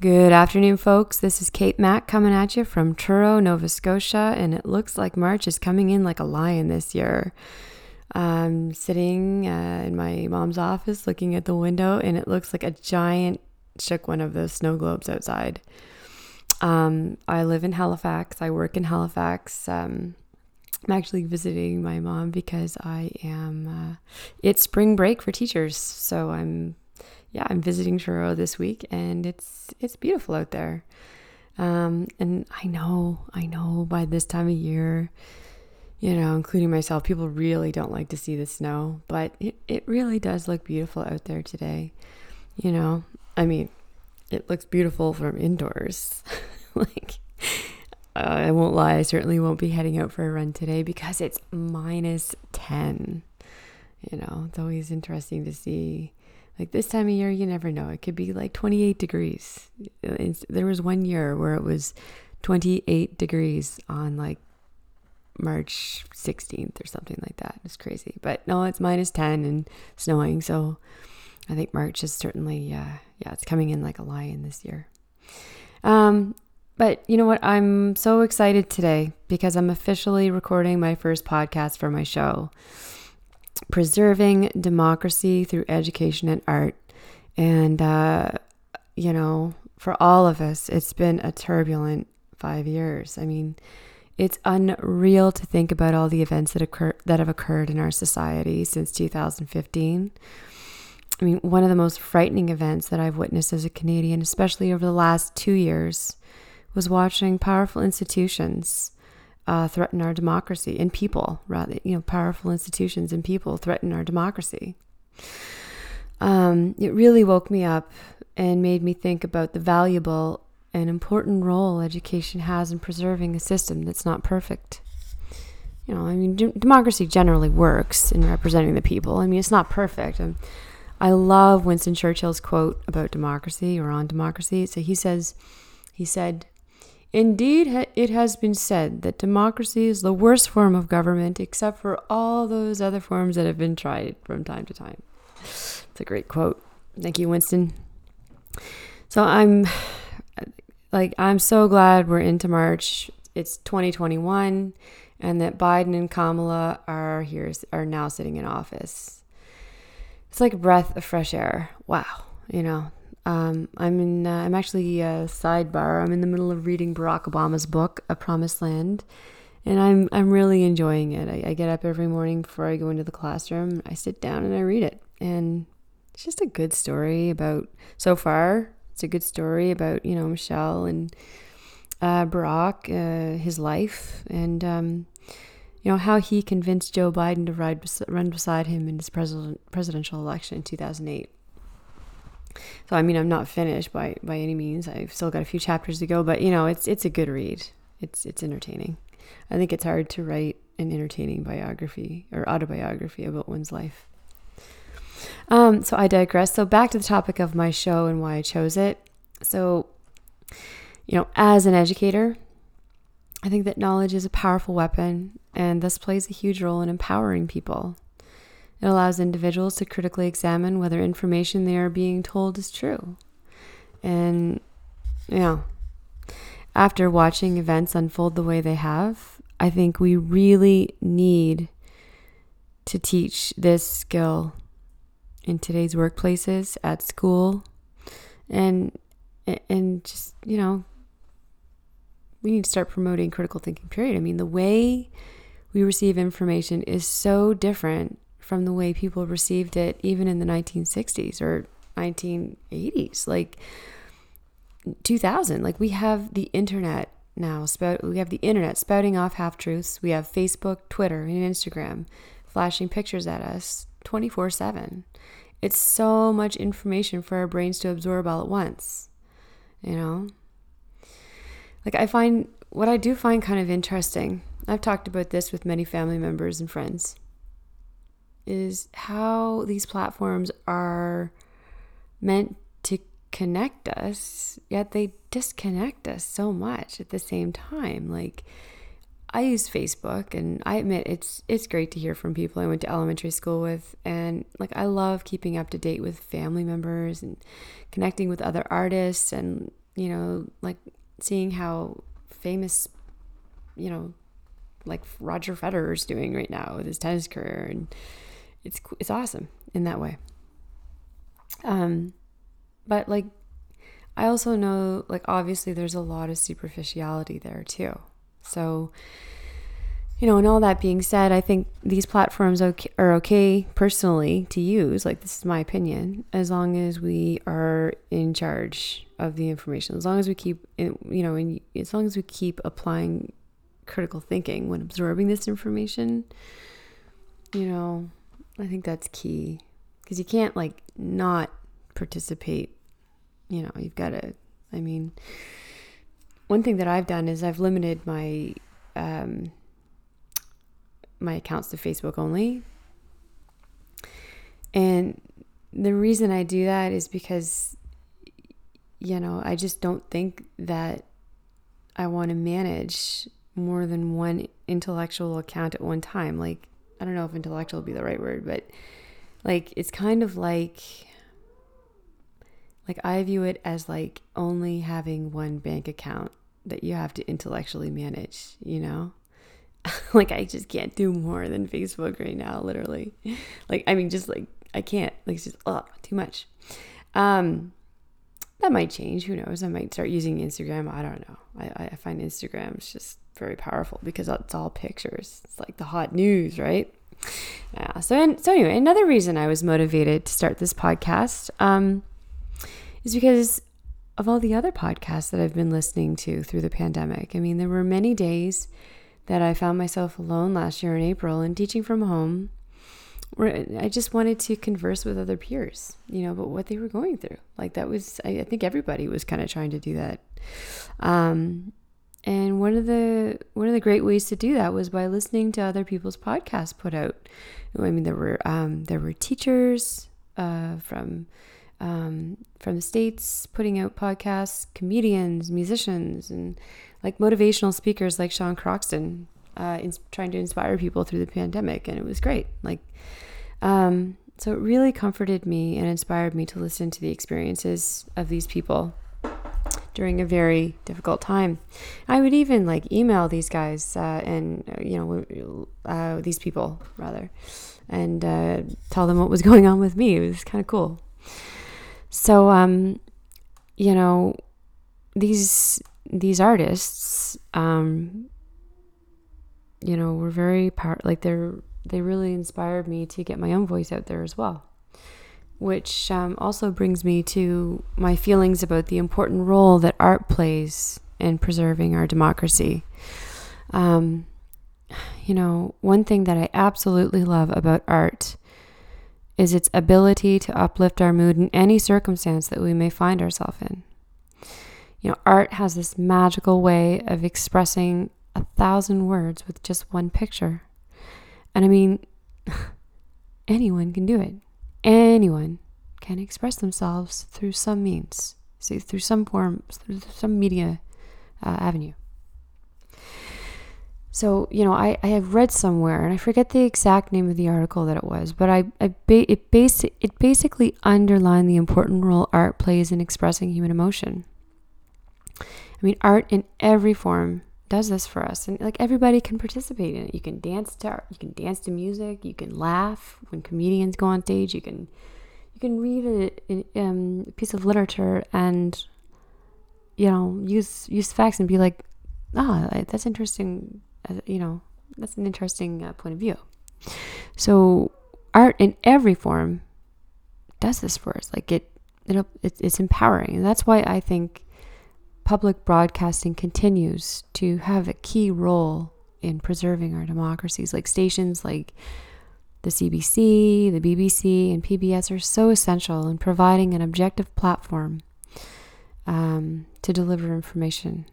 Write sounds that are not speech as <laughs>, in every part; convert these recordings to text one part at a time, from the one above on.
Good afternoon, folks. This is Kate Mack coming at you from Truro, Nova Scotia, and it looks like March is coming in like a lion this year. I'm sitting uh, in my mom's office looking at the window, and it looks like a giant shook one of those snow globes outside. Um, I live in Halifax. I work in Halifax. Um, I'm actually visiting my mom because I am. Uh, it's spring break for teachers, so I'm yeah, I'm visiting Truro this week, and it's it's beautiful out there. Um, and I know, I know, by this time of year, you know, including myself, people really don't like to see the snow, but it, it really does look beautiful out there today. You know, I mean, it looks beautiful from indoors. <laughs> like, uh, I won't lie, I certainly won't be heading out for a run today because it's minus 10. You know, it's always interesting to see like this time of year, you never know. It could be like 28 degrees. There was one year where it was 28 degrees on like March 16th or something like that. It's crazy. But no, it's minus 10 and snowing. So I think March is certainly, uh, yeah, it's coming in like a lion this year. Um, but you know what? I'm so excited today because I'm officially recording my first podcast for my show preserving democracy through education and art. And, uh, you know, for all of us, it's been a turbulent five years. I mean, it's unreal to think about all the events that occur that have occurred in our society since 2015. I mean, one of the most frightening events that I've witnessed as a Canadian, especially over the last two years, was watching powerful institutions uh, threaten our democracy and people, rather, you know, powerful institutions and people threaten our democracy. Um, it really woke me up and made me think about the valuable and important role education has in preserving a system that's not perfect. You know, I mean, d- democracy generally works in representing the people. I mean, it's not perfect. And I love Winston Churchill's quote about democracy or on democracy. So he says, he said, Indeed, it has been said that democracy is the worst form of government except for all those other forms that have been tried from time to time. It's a great quote. Thank you, Winston. So I'm like, I'm so glad we're into March. It's 2021 and that Biden and Kamala are here, are now sitting in office. It's like a breath of fresh air. Wow. You know, um, I'm in. Uh, I'm actually uh, sidebar. I'm in the middle of reading Barack Obama's book, A Promised Land, and I'm I'm really enjoying it. I, I get up every morning before I go into the classroom. I sit down and I read it, and it's just a good story about. So far, it's a good story about you know Michelle and uh, Barack, uh, his life, and um, you know how he convinced Joe Biden to ride run beside him in his president presidential election in 2008. So I mean, I'm not finished by by any means. I've still got a few chapters to go, but you know, it's it's a good read. It's it's entertaining. I think it's hard to write an entertaining biography or autobiography about one's life. Um, so I digress. So back to the topic of my show and why I chose it. So, you know, as an educator, I think that knowledge is a powerful weapon and this plays a huge role in empowering people. It allows individuals to critically examine whether information they are being told is true. And, you know, after watching events unfold the way they have, I think we really need to teach this skill in today's workplaces, at school, and and just you know, we need to start promoting critical thinking. Period. I mean, the way we receive information is so different from the way people received it even in the 1960s or 1980s like 2000 like we have the internet now spout we have the internet spouting off half truths. We have facebook twitter and instagram flashing pictures at us 24/7 it's so much information for our brains to absorb all at once you know? Like i find what i do find kind of interesting i've talked about this with many family members and friends is how these platforms are meant to connect us, yet they disconnect us so much at the same time. Like I use Facebook and I admit it's it's great to hear from people I went to elementary school with and like I love keeping up to date with family members and connecting with other artists and you know, like seeing how famous, you know, like Roger Federer is doing right now with his tennis career, and it's it's awesome in that way. Um, but like, I also know like obviously there's a lot of superficiality there too. So, you know, and all that being said, I think these platforms okay, are okay personally to use. Like, this is my opinion, as long as we are in charge of the information, as long as we keep, you know, and as long as we keep applying critical thinking when absorbing this information, you know, I think that's key because you can't like not participate. You know, you've got to, I mean, one thing that I've done is I've limited my, um, my accounts to Facebook only. And the reason I do that is because, you know, I just don't think that I want to manage more than one intellectual account at one time. Like, I don't know if intellectual would be the right word, but like, it's kind of like, like, I view it as like only having one bank account that you have to intellectually manage, you know? <laughs> like I just can't do more than Facebook right now, literally. Like I mean just like I can't. Like it's just oh, too much. Um that might change. Who knows? I might start using Instagram. I don't know. I, I find Instagram is just very powerful because it's all pictures. It's like the hot news, right? Yeah. So, and, so anyway, another reason I was motivated to start this podcast um, is because of all the other podcasts that I've been listening to through the pandemic. I mean, there were many days that I found myself alone last year in April and teaching from home I just wanted to converse with other peers, you know, about what they were going through. Like that was, I, I think everybody was kind of trying to do that. Um, and one of the one of the great ways to do that was by listening to other people's podcasts put out. I mean, there were um, there were teachers uh, from um, from the States putting out podcasts, comedians, musicians, and like motivational speakers like Sean Croxton, uh, in, trying to inspire people through the pandemic. And it was great. Like, um, so it really comforted me and inspired me to listen to the experiences of these people during a very difficult time. I would even like email these guys uh, and, you know, uh, these people rather, and uh, tell them what was <laughs> going on with me. It was kind of cool. So, um, you know, these these artists, um, you know, were very power. Like they're they really inspired me to get my own voice out there as well. Which um, also brings me to my feelings about the important role that art plays in preserving our democracy. Um, you know, one thing that I absolutely love about art is its ability to uplift our mood in any circumstance that we may find ourselves in. You know, art has this magical way of expressing a thousand words with just one picture. And I mean, <laughs> anyone can do it. Anyone can express themselves through some means, see, through some form, through some media uh, avenue. So, you know, I, I have read somewhere, and I forget the exact name of the article that it was, but I, I ba- it, bas- it basically underlined the important role art plays in expressing human emotion. I mean, art in every form does this for us, and like everybody can participate in it. You can dance to art, you can dance to music, you can laugh when comedians go on stage, you can you can read a, a, um, piece of literature and you know use use facts and be like, ah, oh, that's interesting you know, that's an interesting uh, point of view. So, art in every form does this for us. Like it, it, it's empowering, and that's why I think public broadcasting continues to have a key role in preserving our democracies. Like stations like the CBC, the BBC, and PBS are so essential in providing an objective platform um, to deliver information.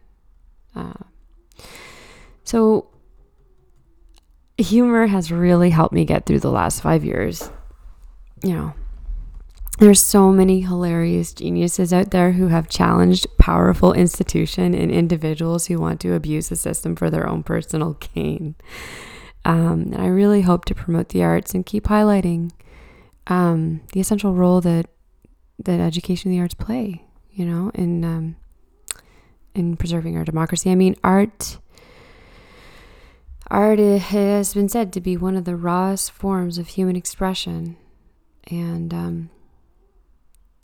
Uh, so, humor has really helped me get through the last five years. You know, there's so many hilarious geniuses out there who have challenged powerful institution and individuals who want to abuse the system for their own personal gain. Um, and I really hope to promote the arts and keep highlighting um, the essential role that that education and the arts play. You know, in um, in preserving our democracy. I mean, art art has been said to be one of the rawest forms of human expression, and um,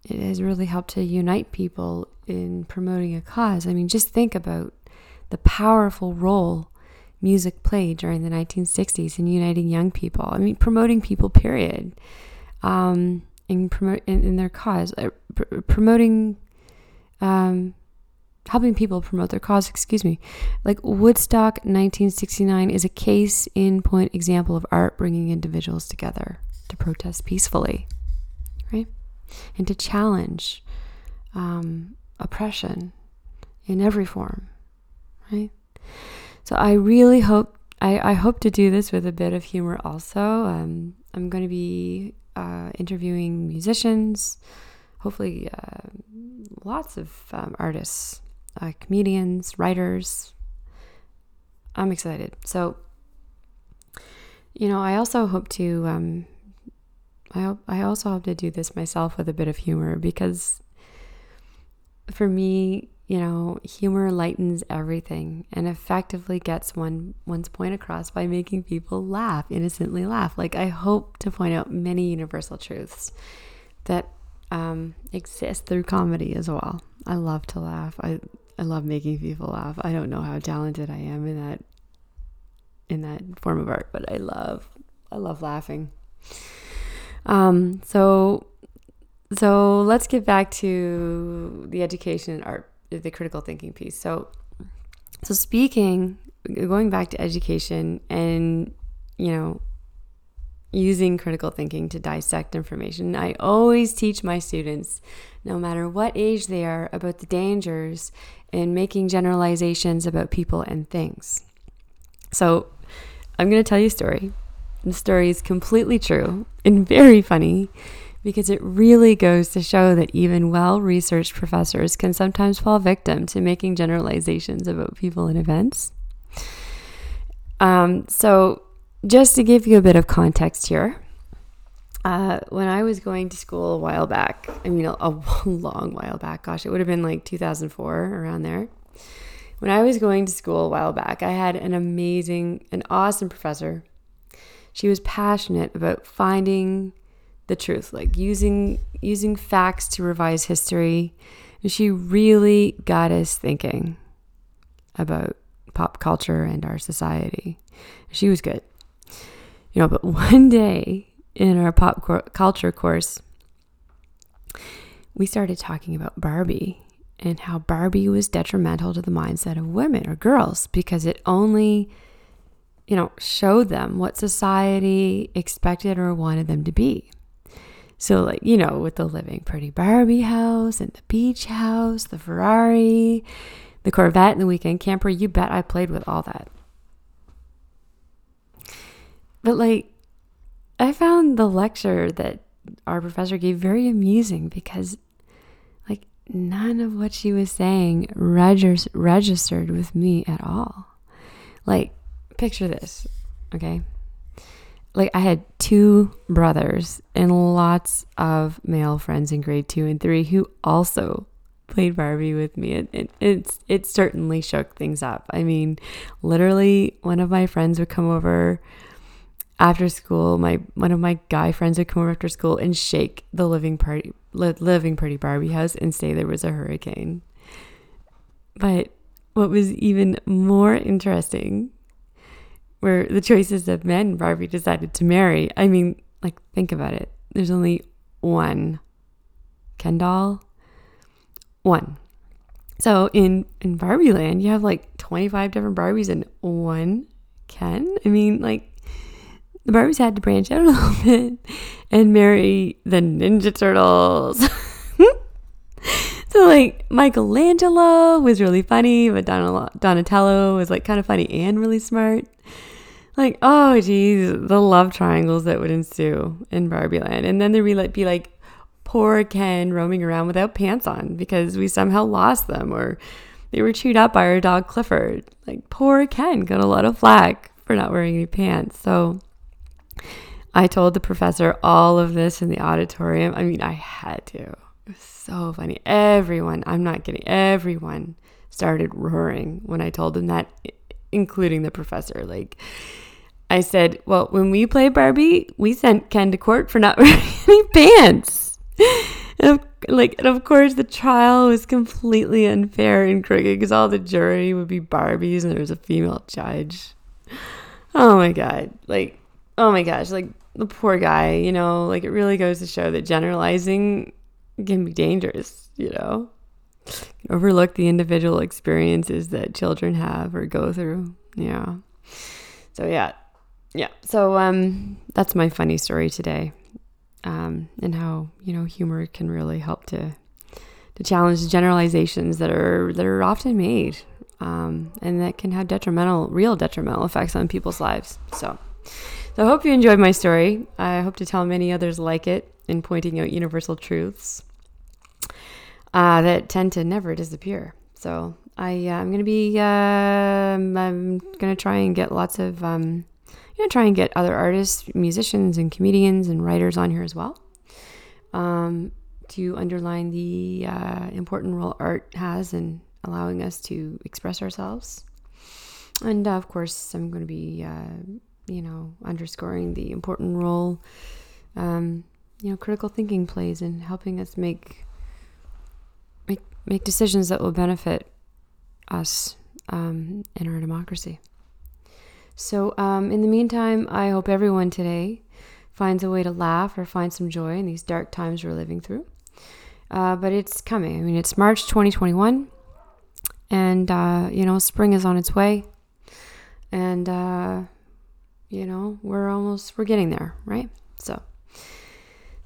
it has really helped to unite people in promoting a cause. I mean, just think about the powerful role music played during the 1960s in uniting young people. I mean, promoting people, period, um, in, promote, in, in their cause, uh, pr- promoting, um, helping people promote their cause, excuse me. Like Woodstock 1969 is a case in point example of art bringing individuals together to protest peacefully? And to challenge um, oppression in every form, right? So I really hope I, I hope to do this with a bit of humor also. Um, I'm going to be uh, interviewing musicians, hopefully uh, lots of um, artists, uh, comedians, writers. I'm excited. So, you know, I also hope to. I I also hope to do this myself with a bit of humor because, for me, you know, humor lightens everything and effectively gets one one's point across by making people laugh, innocently laugh. Like I hope to point out many universal truths that um, exist through comedy as well. I love to laugh. I I love making people laugh. I don't know how talented I am in that in that form of art, but I love I love laughing. Um, so so let's get back to the education and art the critical thinking piece. So, so speaking, going back to education and, you know, using critical thinking to dissect information, I always teach my students, no matter what age they are, about the dangers in making generalizations about people and things. So, I'm going to tell you a story. The story is completely true and very funny because it really goes to show that even well researched professors can sometimes fall victim to making generalizations about people and events. Um, so, just to give you a bit of context here, uh, when I was going to school a while back, I mean, a, a <laughs> long while back, gosh, it would have been like 2004, around there. When I was going to school a while back, I had an amazing, an awesome professor. She was passionate about finding the truth, like using using facts to revise history. And she really got us thinking about pop culture and our society. She was good. You know, but <laughs> one day in our pop culture course, we started talking about Barbie and how Barbie was detrimental to the mindset of women or girls because it only, you know, showed them what society expected or wanted them to be. So, like, you know, with the living pretty Barbie house and the beach house, the Ferrari, the Corvette, and the weekend camper, you bet I played with all that. But, like, I found the lecture that our professor gave very amusing because, like, none of what she was saying regis- registered with me at all. Like, picture this, okay? like I had two brothers and lots of male friends in grade two and three who also played Barbie with me. It, it, it's it certainly shook things up. I mean, literally, one of my friends would come over after school. My one of my guy friends would come over after school and shake the living party living party Barbie house and say there was a hurricane. But what was even more interesting were the choices of men Barbie decided to marry. I mean, like, think about it. There's only one Ken doll. One. So in, in Barbie land, you have like 25 different Barbies and one Ken. I mean, like, the Barbies had to branch out a <laughs> little bit and marry the Ninja Turtles. <laughs> so, like, Michelangelo was really funny, but Donatello was like kind of funny and really smart. Like, oh geez, the love triangles that would ensue in Barbie Land. And then there would be like poor Ken roaming around without pants on because we somehow lost them or they were chewed up by our dog Clifford. Like poor Ken got a lot of flack for not wearing any pants. So I told the professor all of this in the auditorium. I mean, I had to. It was so funny. Everyone, I'm not kidding, everyone started roaring when I told them that, including the professor. Like, I said, Well, when we play Barbie, we sent Ken to court for not <laughs> wearing any pants. Of, like, and of course, the trial was completely unfair and crooked because all the jury would be Barbies and there was a female judge. Oh my God. Like, oh my gosh. Like, the poor guy, you know, like, it really goes to show that generalizing can be dangerous, you know? Overlook the individual experiences that children have or go through. Yeah. So, yeah. Yeah. So, um, that's my funny story today um, and how you know humor can really help to to challenge generalizations that are that are often made um, and that can have detrimental, real detrimental effects on people's lives. So, so I hope you enjoyed my story. I hope to tell many others like it in pointing out universal truths uh, that tend to never disappear. So I uh, I'm gonna be uh, I'm gonna try and get lots of um, you know, try and get other artists, musicians, and comedians and writers on here as well um, to underline the uh, important role art has in allowing us to express ourselves. And uh, of course, I'm going to be, uh, you know, underscoring the important role, um, you know, critical thinking plays in helping us make make make decisions that will benefit us um, in our democracy. So, um, in the meantime, I hope everyone today finds a way to laugh or find some joy in these dark times we're living through. Uh, but it's coming. I mean, it's March 2021, and uh, you know, spring is on its way, and uh, you know, we're almost we're getting there, right? So,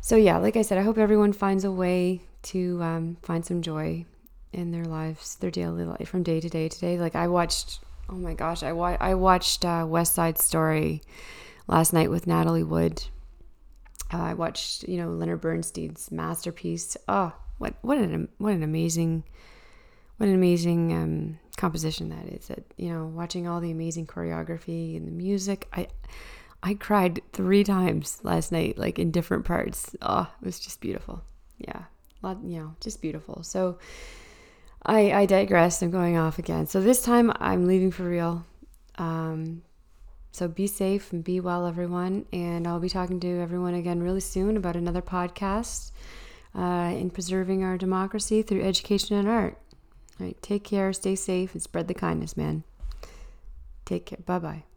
so yeah, like I said, I hope everyone finds a way to um, find some joy in their lives, their daily life, from day to day. Today, like I watched Oh my gosh, I wa- I watched uh, West Side Story last night with Natalie Wood. Uh, I watched, you know, Leonard Bernstein's masterpiece. Oh, what what an what an amazing what an amazing um, composition that is. That you know, watching all the amazing choreography and the music, I I cried three times last night, like in different parts. Oh, it was just beautiful. Yeah, lot, you know, just beautiful. So I, I digress. I'm going off again. So this time I'm leaving for real. Um, so be safe and be well, everyone. And I'll be talking to everyone again really soon about another podcast uh, in preserving our democracy through education and art. All right, take care, stay safe, and spread the kindness, man. Take care. Bye bye.